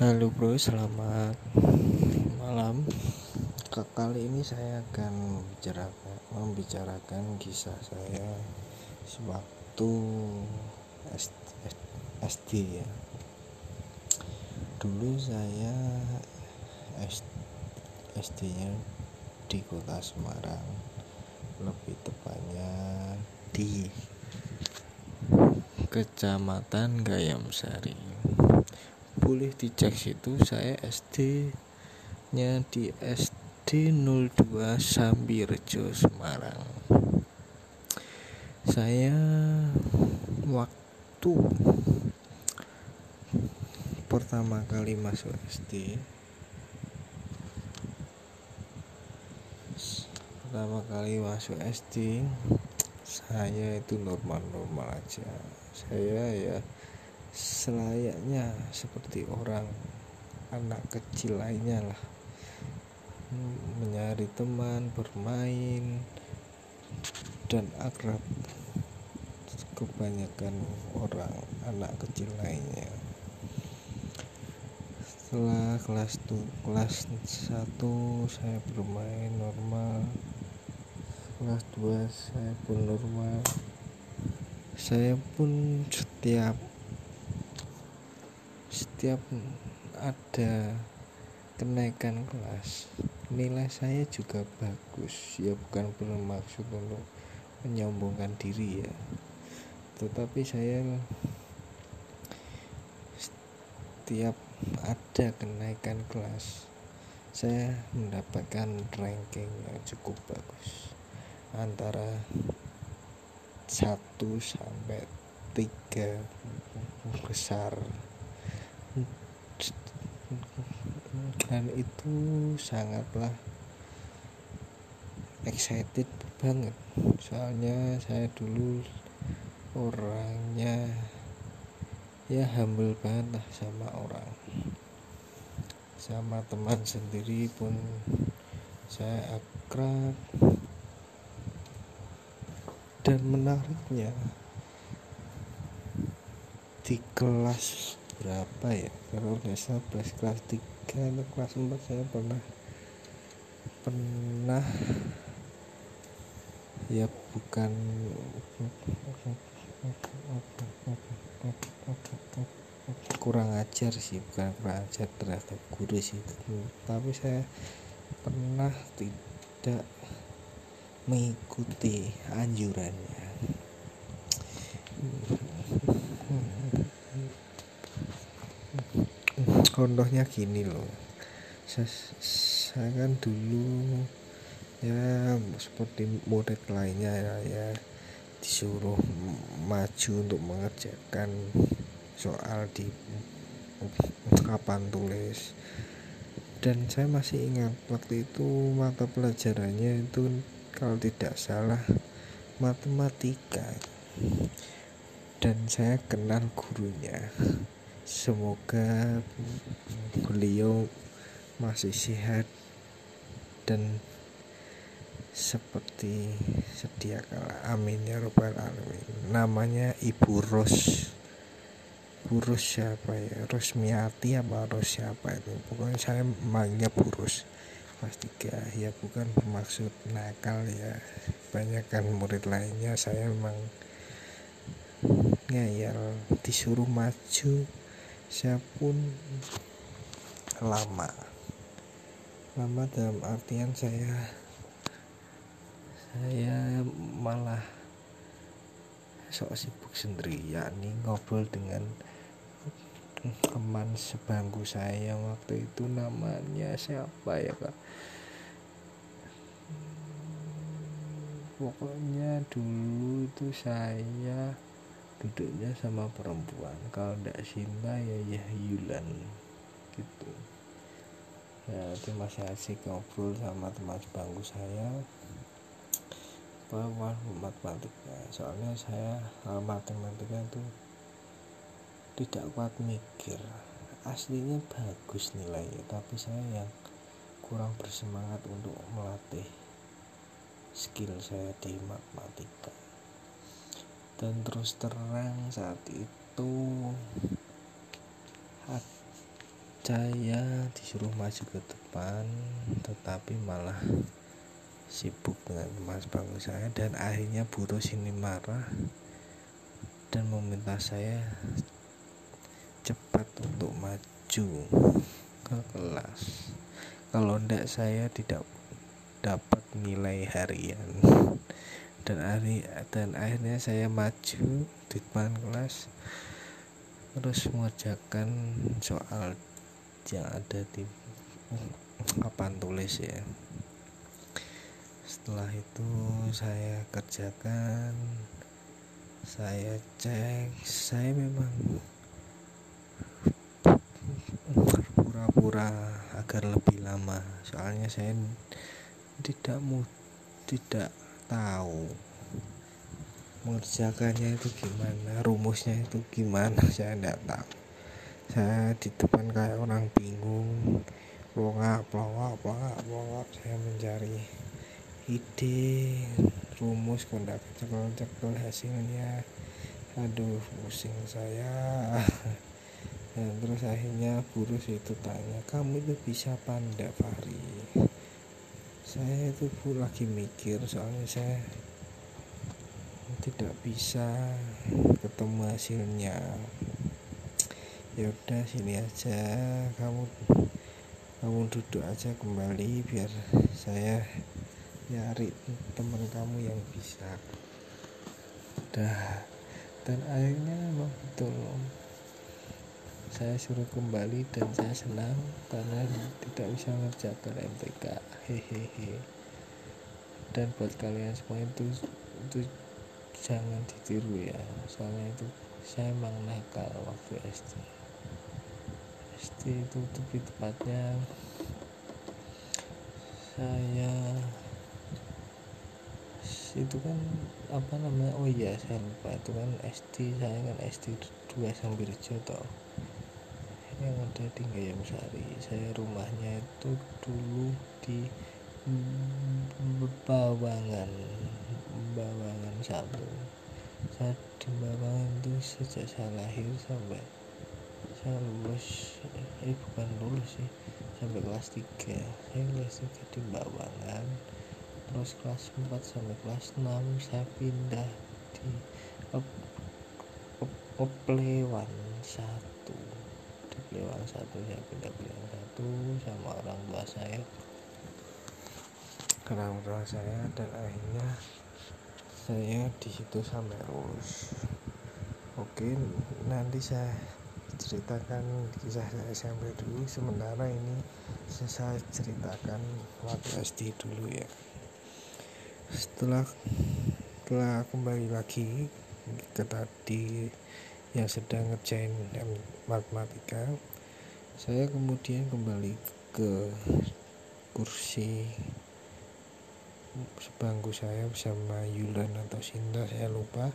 Halo bro, selamat malam. Kali ini saya akan membicarakan, membicarakan kisah saya sewaktu SD ya. Dulu saya SD-nya di kota Semarang, lebih tepatnya di Kecamatan Gayam Sari boleh dicek situ saya SD nya di SD 02 Sambirejo Semarang. Saya waktu pertama kali masuk SD pertama kali masuk SD saya itu normal-normal aja. Saya ya selayaknya seperti orang anak kecil lainnya lah. Mencari teman bermain dan akrab kebanyakan orang anak kecil lainnya. Setelah kelas tuh kelas 1 saya bermain normal. Kelas 2 saya pun normal. Saya pun setiap setiap ada kenaikan kelas nilai saya juga bagus. Ya bukan bermaksud untuk menyombongkan diri ya. Tetapi saya setiap ada kenaikan kelas saya mendapatkan ranking yang cukup bagus. Antara 1 sampai 3 besar dan itu sangatlah excited banget. Soalnya saya dulu orangnya ya humble banget lah sama orang. Sama teman sendiri pun saya akrab. Dan menariknya di kelas berapa ya? Kalau nggak salah kelas kelas 3 atau kelas 4 saya pernah pernah ya bukan kurang ajar sih bukan kurang ajar terhadap guru sih tapi saya pernah tidak mengikuti anjurannya contohnya gini loh. Saya, saya kan dulu ya seperti murid lainnya ya, ya. Disuruh maju untuk mengerjakan soal di papan tulis. Dan saya masih ingat waktu itu mata pelajarannya itu kalau tidak salah matematika. Dan saya kenal gurunya semoga beliau masih sehat dan seperti sedia kala. Amin ya robbal alamin. Namanya ibu Ros. Bu Ros siapa ya? Rosmiati apa Ros siapa itu pokoknya saya manggilnya Bu Ros. Kelas tiga ya bukan bermaksud nakal ya. Banyak kan murid lainnya. Saya memang ngeyel disuruh maju saya pun lama. Lama dalam artian saya saya malah sok sibuk sendiri. Yakni ngobrol dengan teman sebangku saya waktu itu namanya siapa ya kak pokoknya dulu itu saya duduknya sama perempuan. Kalau tidak Sinta ya ya Yulan gitu. Ya itu masih asik ngobrol sama teman sebangku saya. Bahwa matematika soalnya saya matematika itu tidak kuat mikir. Aslinya bagus nilainya tapi saya yang kurang bersemangat untuk melatih skill saya di matematika dan terus terang saat itu saya disuruh maju ke depan tetapi malah sibuk dengan teman bangku saya dan akhirnya Burus ini marah dan meminta saya cepat untuk maju ke kelas. Kalau tidak saya tidak dapat nilai harian dan hari dan akhirnya saya maju di depan kelas terus mengerjakan soal yang ada di papan tulis ya. Setelah itu saya kerjakan saya cek saya memang pura-pura agar lebih lama. Soalnya saya tidak mau tidak tahu mengerjakannya itu gimana rumusnya itu gimana saya tidak tahu. Saya di depan kayak orang bingung pelongak pelongak pelongak pelongak. Saya mencari ide rumus kondak cekel-cekel hasilnya. Aduh pusing saya. Dan terus akhirnya burus itu tanya kamu itu bisa pandai Fahri saya itu pun lagi mikir soalnya saya tidak bisa ketemu hasilnya. Ya udah sini aja. Kamu kamu duduk aja kembali biar saya nyari teman kamu yang bisa. Dah dan akhirnya saya suruh kembali dan saya senang karena tidak bisa ngerjakan MTK hehehe. Dan buat kalian semua itu itu jangan ditiru ya. Soalnya itu saya emang nakal waktu SD SD itu lebih tepatnya saya itu kan apa namanya? Oh iya saya lupa. Itu kan SD saya kan SD 2 Sambirjo toh yang ada di Gayam Sari. Saya rumahnya itu dulu di Bawangan. Bawangan satu saya di Bawangan itu sejak saya lahir sampai saya lulus eh bukan lulus sih sampai kelas 3 saya kelas 3 di Bawangan. Terus kelas 4 sampai kelas 6 saya pindah di Oplewan 1 di Plewan 1 saya pindah Plewan 1 sama orang tua saya. Orang tua saya dan akhirnya saya di situ sampai lulus. Oke nanti saya ceritakan kisah saya SMP dulu. Sementara ini saya ceritakan waktu SD dulu ya. Setelah setelah kembali lagi ke tadi yang sedang ngerjain matematika. Saya kemudian kembali ke kursi sebangku saya bersama Yulan atau Sinta saya lupa.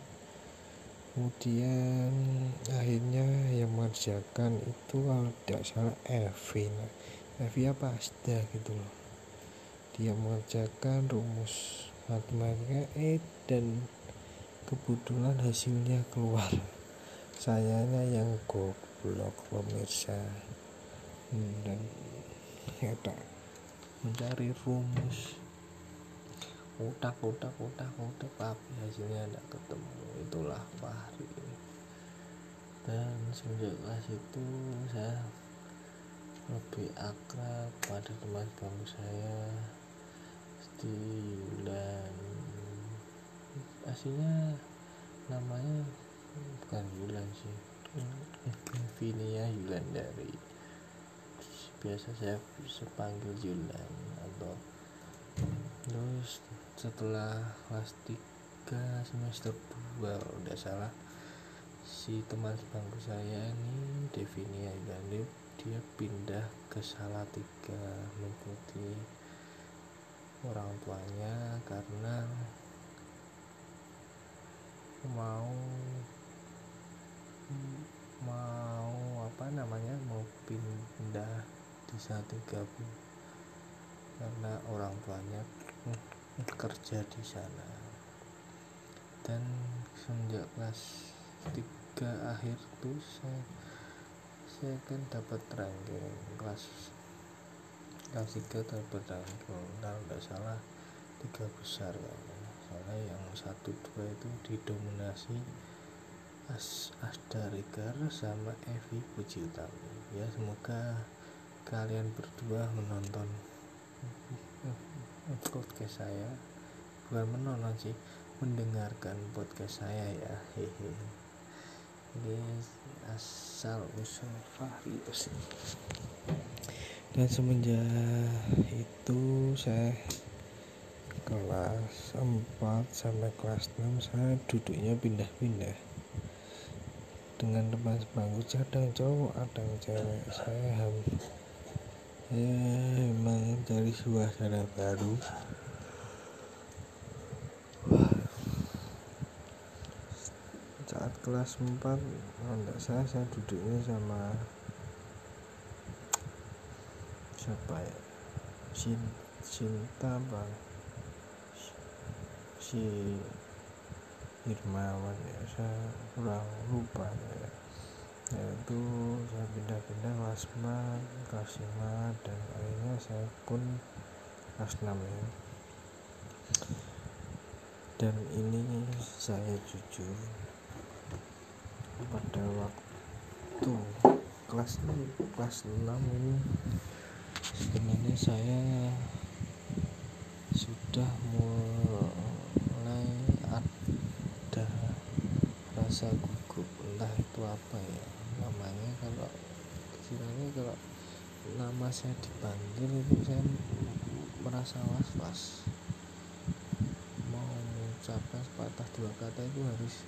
Kemudian akhirnya yang mengerjakan itu kalau tidak salah Evi nah, Evi apa? Asda gitu loh. Dia mengerjakan rumus matematika E dan kebetulan hasilnya keluar sayanya yang goblok pemirsa. Hmm, dan ya tak mencari rumus. Utak utak utak utak. Tapi hasilnya tidak ketemu. Itulah Fahri. Dan semenjak kelas itu saya lebih akrab pada teman bangku saya di Yulan aslinya namanya bukan Yulan sih. Vinia Yulan dari biasa saya bisa panggil Yulan atau terus setelah kelas 3 semester 2 udah salah si teman sebangku saya ini Devinia Yulan dia pindah ke Salatiga mengikuti orang tuanya karena mau pindah di saat gabung karena orang tuanya kerja di sana. Dan sejak kelas tiga akhir tuh saya saya kan dapat ranking kelas kelas 3 dapat ranking. Kalau tidak salah tiga besar kan soalnya yang satu dua itu didominasi As Asda Regar sama Evi Puji Utami ya semoga kalian berdua menonton podcast saya. Bukan menonton sih mendengarkan podcast saya ya. Hehe. Ini asal usul Fahri dan semenjak itu saya kelas 4 sampai kelas 6 saya duduknya pindah-pindah dengan teman sebangku ada yang cowok ada yang cewek. Saya ham ya emang cari suasana baru. Saat kelas 4 enggak saya saya duduknya sama siapa ya? Cinta apa? Si Irmawan ya saya kurang lupa ya. Yaitu saya pindah-pindah kelas 4 kelas 5 dan akhirnya saya pun kelas 6 ya. Dan ini saya jujur pada waktu kelas 6 kelas 6 ini sebenarnya saya sudah mulai ada rasa gugup entah itu apa ya namanya kalau kiranya kalau nama saya dipanggil itu saya merasa was-was. Mau mengucapkan sepatah dua kata itu harus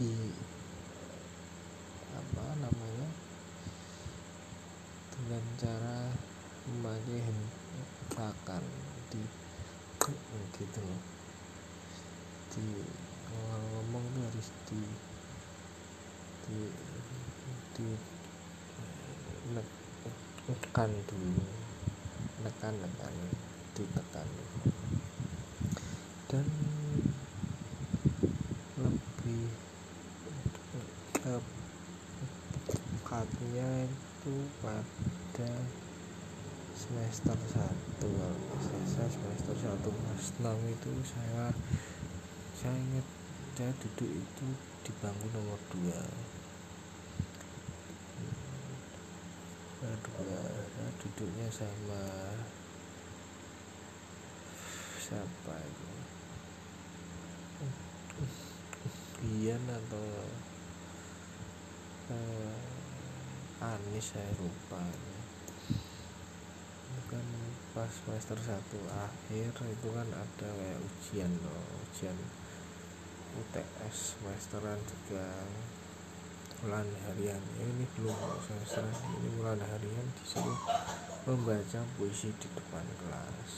di apa namanya dengan cara memakai hentakan di gitu di ngomong tuh harus di di di nekan dulu. Nekan nekan ditekan. Dan lebih tepatnya itu pada semester 1 kalau saya semester 1 kelas 6 itu saya saya ingat saya duduk itu di bangku nomor 2 kedua saya duduknya sama siapa itu? Bian atau eh, Anis saya lupa. Bukan pas semester 1 akhir itu kan ada kayak ujian loh ujian UTS semesteran juga bulan harian. Ya, ini belum semester ini bulan harian disuruh membaca puisi di depan kelas.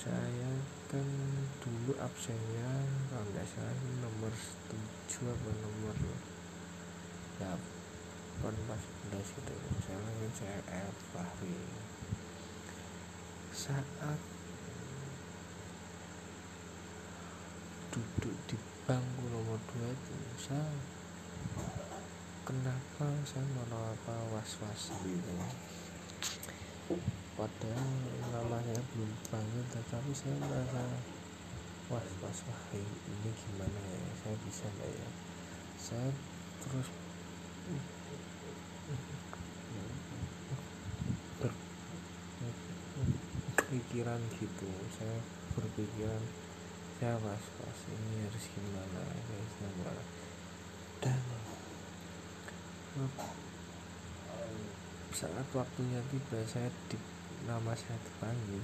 Saya kan dulu absennya kalau tidak salah nomor 7 atau nomor 8 belas gitu. Misalnya kan saya F Fahri. Saat duduk di bangku nomor 2 itu saya kenapa saya apa was-was? Gitu. Padahal namanya belum panggil tetapi saya merasa was-was wah ini gimana ya? Saya bisa nggak ya? Saya terus berpikiran gitu saya berpikiran ya was was ini harus gimana? Harus gimana dan saat waktunya tiba saya di nama saya dipanggil.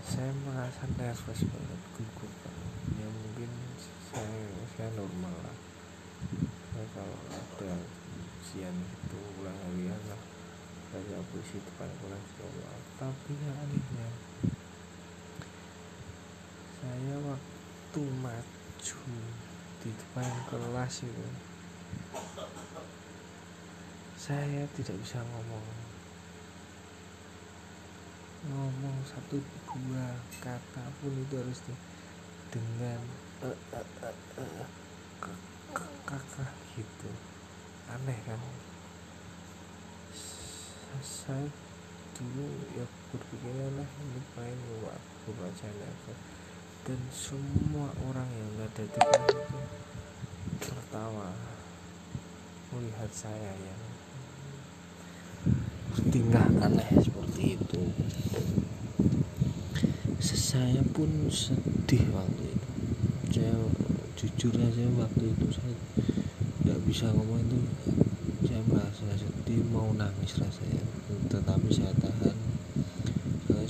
Saya merasa nervous banget gugup ya mungkin saya saya normal lah. Saya kalau ada ujian itu ulang harian lah. Baca puisi depan kelas coba tapi yang anehnya saya waktu maju di depan kelas itu saya tidak bisa ngomong. Ngomong satu dua kata pun itu harus di, dengan uh, kakak gitu. Aneh kan? Saya dulu ya berpikir lah ini main waktu bacaan aku dan semua orang yang ada di kelas itu tertawa melihat saya yang tingkah aneh seperti itu. Saya pun sedih waktu itu. Saya jujur aja waktu itu saya nggak bisa ngomong itu saya merasa sedih mau nangis rasanya. Tetapi saya tahan.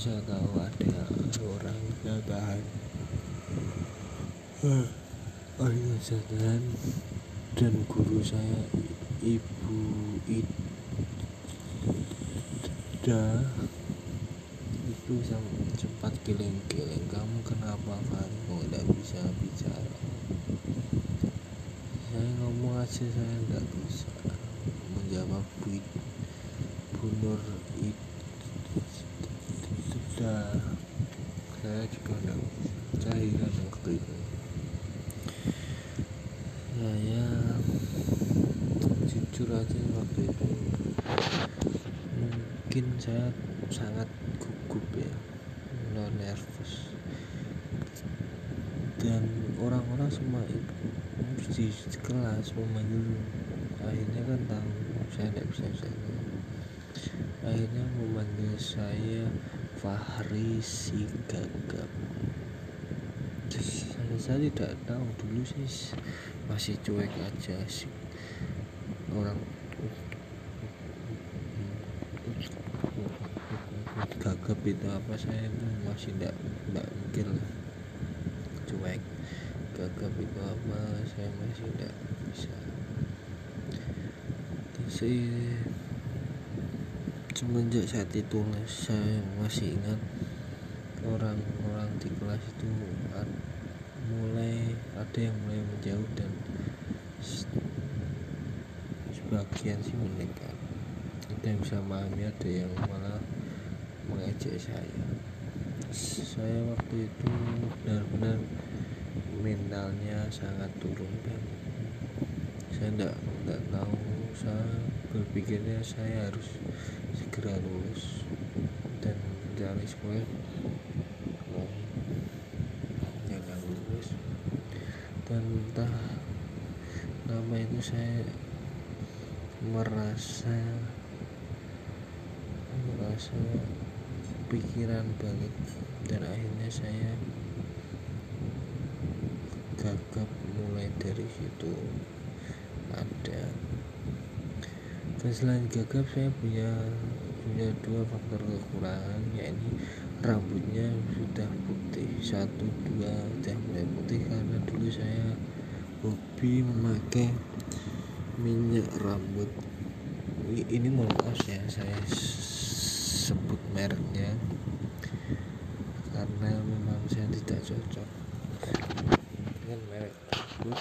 Saya tahu ada orang yang tahan saya tahan dan guru saya ibu Ida itu sempat giling-giling kamu kenapa kan kok tidak bisa bicara? Saya ngomong aja saya tidak bisa menjawab Bu, Bu Nur Ida saya juga tidak cairan waktu itu saya jujur aja waktu itu sangat gugup ya. No nervous. Dan orang-orang semua itu di kelas memanggil akhirnya kan tahu saya tidak bisa saya akhirnya memanggil saya Fahri si gagap saya, saya tidak tahu dulu sih masih cuek aja sih. Orang itu apa saya masih tidak tidak mikir cuek gagap itu apa saya masih tidak bisa. Saya semenjak saat itu saya masih ingat orang-orang di kelas itu mulai ada yang mulai menjauh dan sebagian sih mendekat kita bisa memahami ada yang malah mengejek saya. Saya waktu itu benar-benar mentalnya sangat turun dan saya tidak tidak tahu saya berpikirnya saya harus segera lulus dan mencari sekolah. Mau jangan lulus. Dan entah nama itu saya merasa merasa pikiran balik dan akhirnya saya gagap mulai dari situ. Ada dan selain gagap saya punya punya dua faktor kekurangan yakni rambutnya sudah putih. Satu dua sudah mulai putih karena dulu saya hobi memakai minyak rambut. Ini mohon maaf ya saya mereknya. Karena memang saya tidak cocok dengan merek tersebut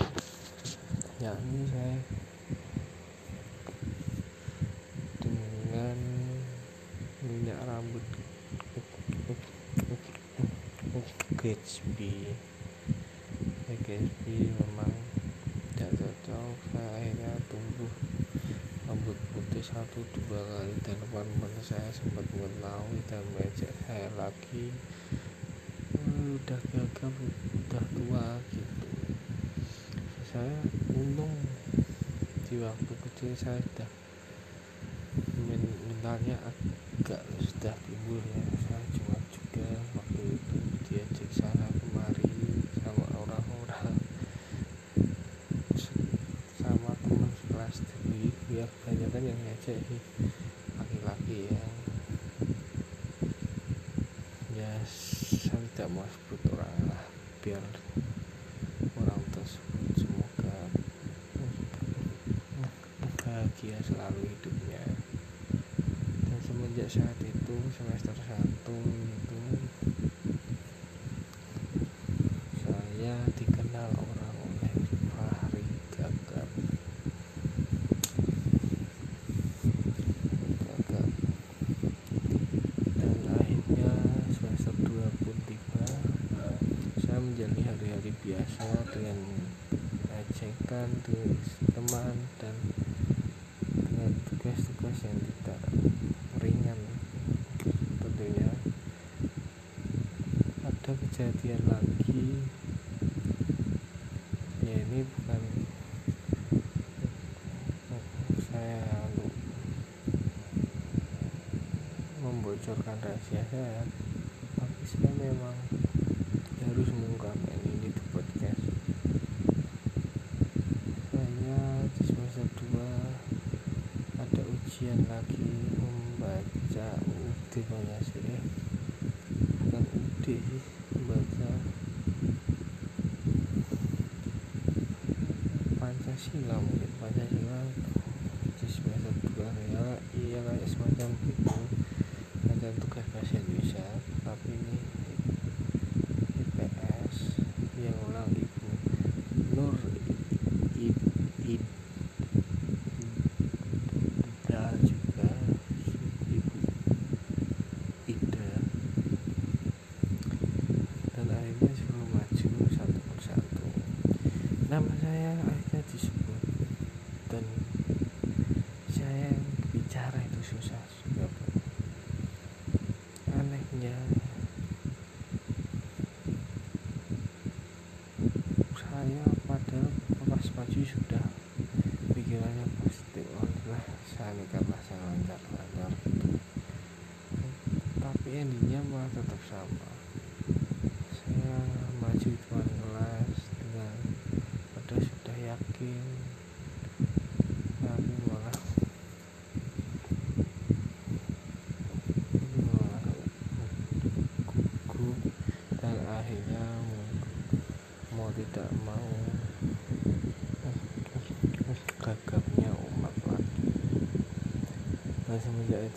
yakni saya dengan minyak rambut Gatsby. Gatsby memang tidak cocok saya tumbuh rambut putih satu dua kali dan teman-teman saya sempat mengetahui dan mengajak saya lagi udah gagal udah tua gitu. Saya untung di waktu kecil saya sudah mentalnya agak sudah timbul ya. Saya cuma juga waktu itu diajak sana kemari sama orang-orang sama teman sekelas sendiri ya banyak laki-laki ya. Ya saya tidak mau sebut orang lah biar orang tersebut semoga bahagia selalu hidupnya. Dan semenjak saat itu semester 1 membocorkan rahasia. Saya tapi saya memang harus mengungkapkan ini di podcast. Saya di semester 2 ada ujian lagi membaca UD banyak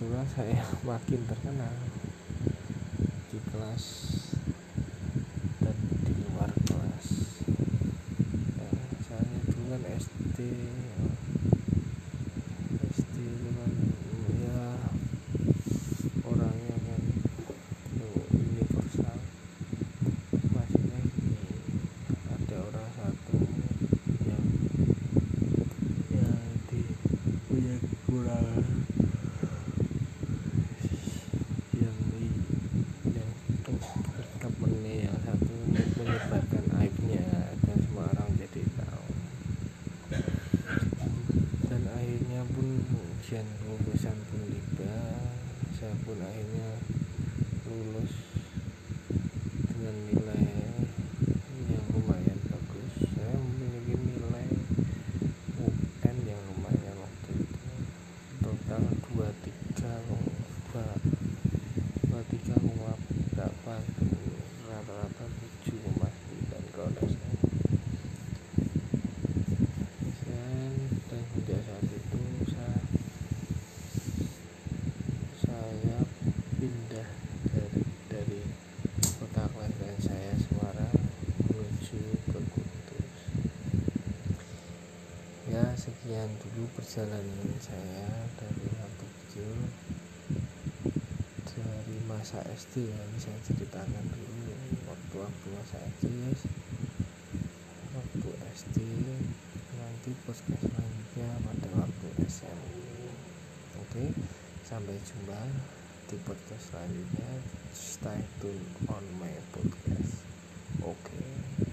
itulah saya makin terkenal. sekian dulu perjalanan saya dari waktu kecil dari masa SD ya ini saya ceritakan dulu. Waktu-waktu masa SD ya waktu SD nanti podcast selanjutnya pada waktu SMA oke sampai jumpa di podcast selanjutnya. Stay tune.